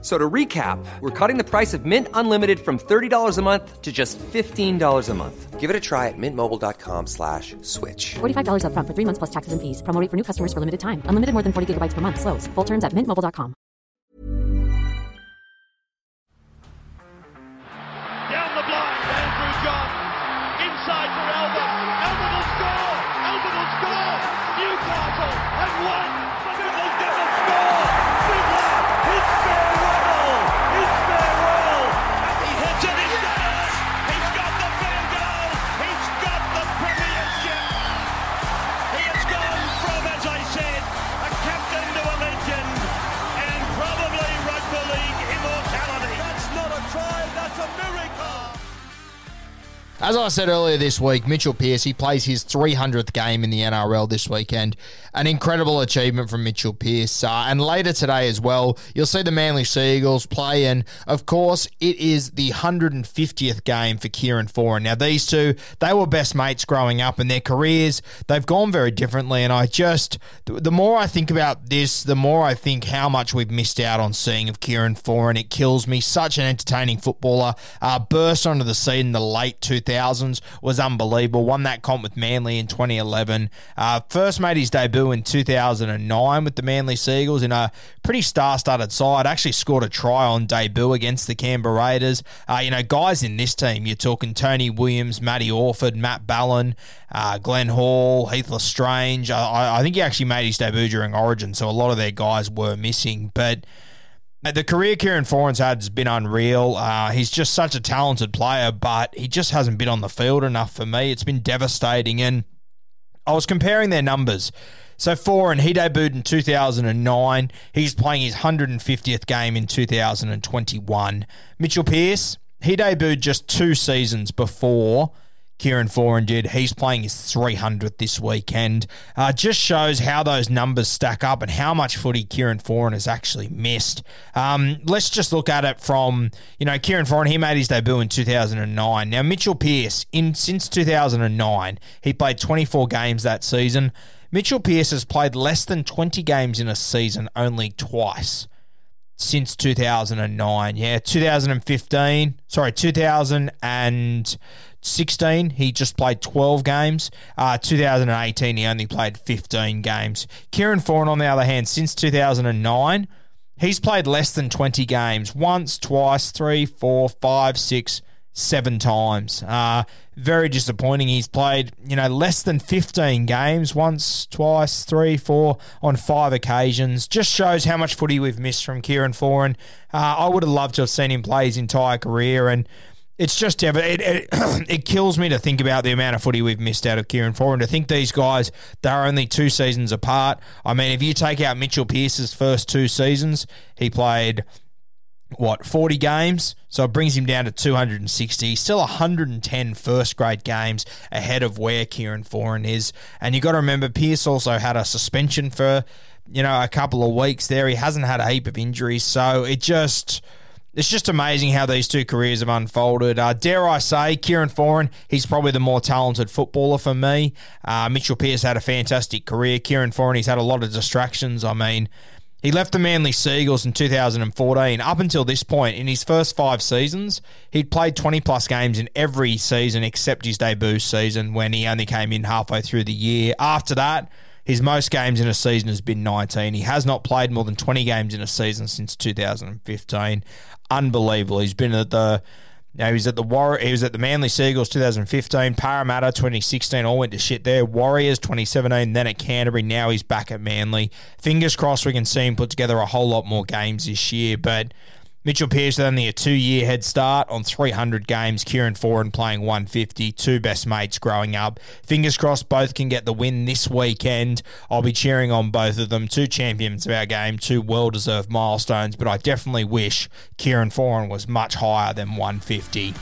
So to recap, we're cutting the price of Mint Unlimited from $30 a month to just $15 a month. Give it a try at mintmobile.com slash switch. $45 upfront for three months plus taxes and fees. Promo rate for new customers for limited time. Unlimited more than 40 gigabytes per month. Slows. Full terms at mintmobile.com. Down the blind, Andrew John. Inside for Albert. Albert will score. Albert will score. Newcastle have won. Biddle's going to score. Fiddler. It's farewell. As I said earlier this week, Mitchell Pearce, he plays his 300th game in the NRL this weekend. An incredible achievement from Mitchell Pearce. Uh, and later today as well, you'll see the Manly Sea Eagles play. And of course, it is the 150th game for Kieran Foran. Now, these two, they were best mates growing up, and their careers, they've gone very differently. And I just, the more I think about this, the more I think how much we've missed out on seeing of Kieran Foran. It kills me. Such an entertaining footballer. Uh, burst onto the scene in the late 2000s. Was unbelievable. Won that comp with Manly in 2011. Uh, first made his debut in 2009 with the Manly Sea Eagles in a pretty star-studded side. Actually scored a try on debut against the Canberra Raiders. Uh, you know, guys in this team, you're talking Tony Williams, Matty Orford, Matt Ballin, uh, Glenn Hall, Heath L'Estrange. I, I think he actually made his debut during Origin, so a lot of their guys were missing. But the career Kieran Foran's had has been unreal. Uh, he's just such a talented player, but he just hasn't been on the field enough for me. It's been devastating. And I was comparing their numbers. So Foran, he debuted in 2009. He's playing his 150th game in 2021. Mitchell Pearce, he debuted just two seasons before Kieran Foran did. He's playing his 300th this weekend. Uh, just shows how those numbers stack up and how much footy Kieran Foran has actually missed. Um, let's just look at it from, you know, Kieran Foran, he made his debut in 2009. Now, Mitchell Pearce, in since 2009, he played 24 games that season. Mitchell Pearce has played less than 20 games in a season only twice since 2009. Yeah, 2015, sorry, 2016, he just played 12 games. Uh, 2018, he only played 15 games. Kieran Foran, on the other hand, since 2009, he's played less than 20 games once, twice, three, four, five, six, seven times. Uh, very disappointing. He's played, you know, less than 15 games, once, twice, three, four, on five occasions. Just shows how much footy we've missed from Kieran Foran. Uh, I would have loved to have seen him play his entire career, and it's just it, it, it kills me to think about the amount of footy we've missed out of Kieran Foran. To think these guys, they're only two seasons apart. I mean, if you take out Mitchell Pearce's first two seasons, he played what 40 games so it brings him down to 260 still 110 first grade games ahead of where Kieran Foran is and you've got to remember Pearce also had a suspension for you know a couple of weeks there he hasn't had a heap of injuries so it just it's just amazing how these two careers have unfolded. Uh, dare I say, Kieran Foran, he's probably the more talented footballer for me. Uh, Mitchell Pearce had a fantastic career. Kieran Foran, he's had a lot of distractions. I mean, he left the Manly Sea Eagles in 2014. Up until this point, in his first five seasons, he'd played 20 plus games in every season except his debut season when he only came in halfway through the year. After that, his most games in a season has been 19. He has not played more than 20 games in a season since 2015. Unbelievable. He's been at the now he was at the War- he was at the Manly Sea Eagles 2015, Parramatta 2016, all went to shit there. Warriors 2017, then at Canterbury. Now he's back at Manly. Fingers crossed we can see him put together a whole lot more games this year. But Mitchell Pearce with only a two-year head start on 300 games. Kieran Foran playing 150. Two best mates growing up. Fingers crossed both can get the win this weekend. I'll be cheering on both of them. Two champions of our game, two well-deserved milestones. But I definitely wish Kieran Foran was much higher than 150.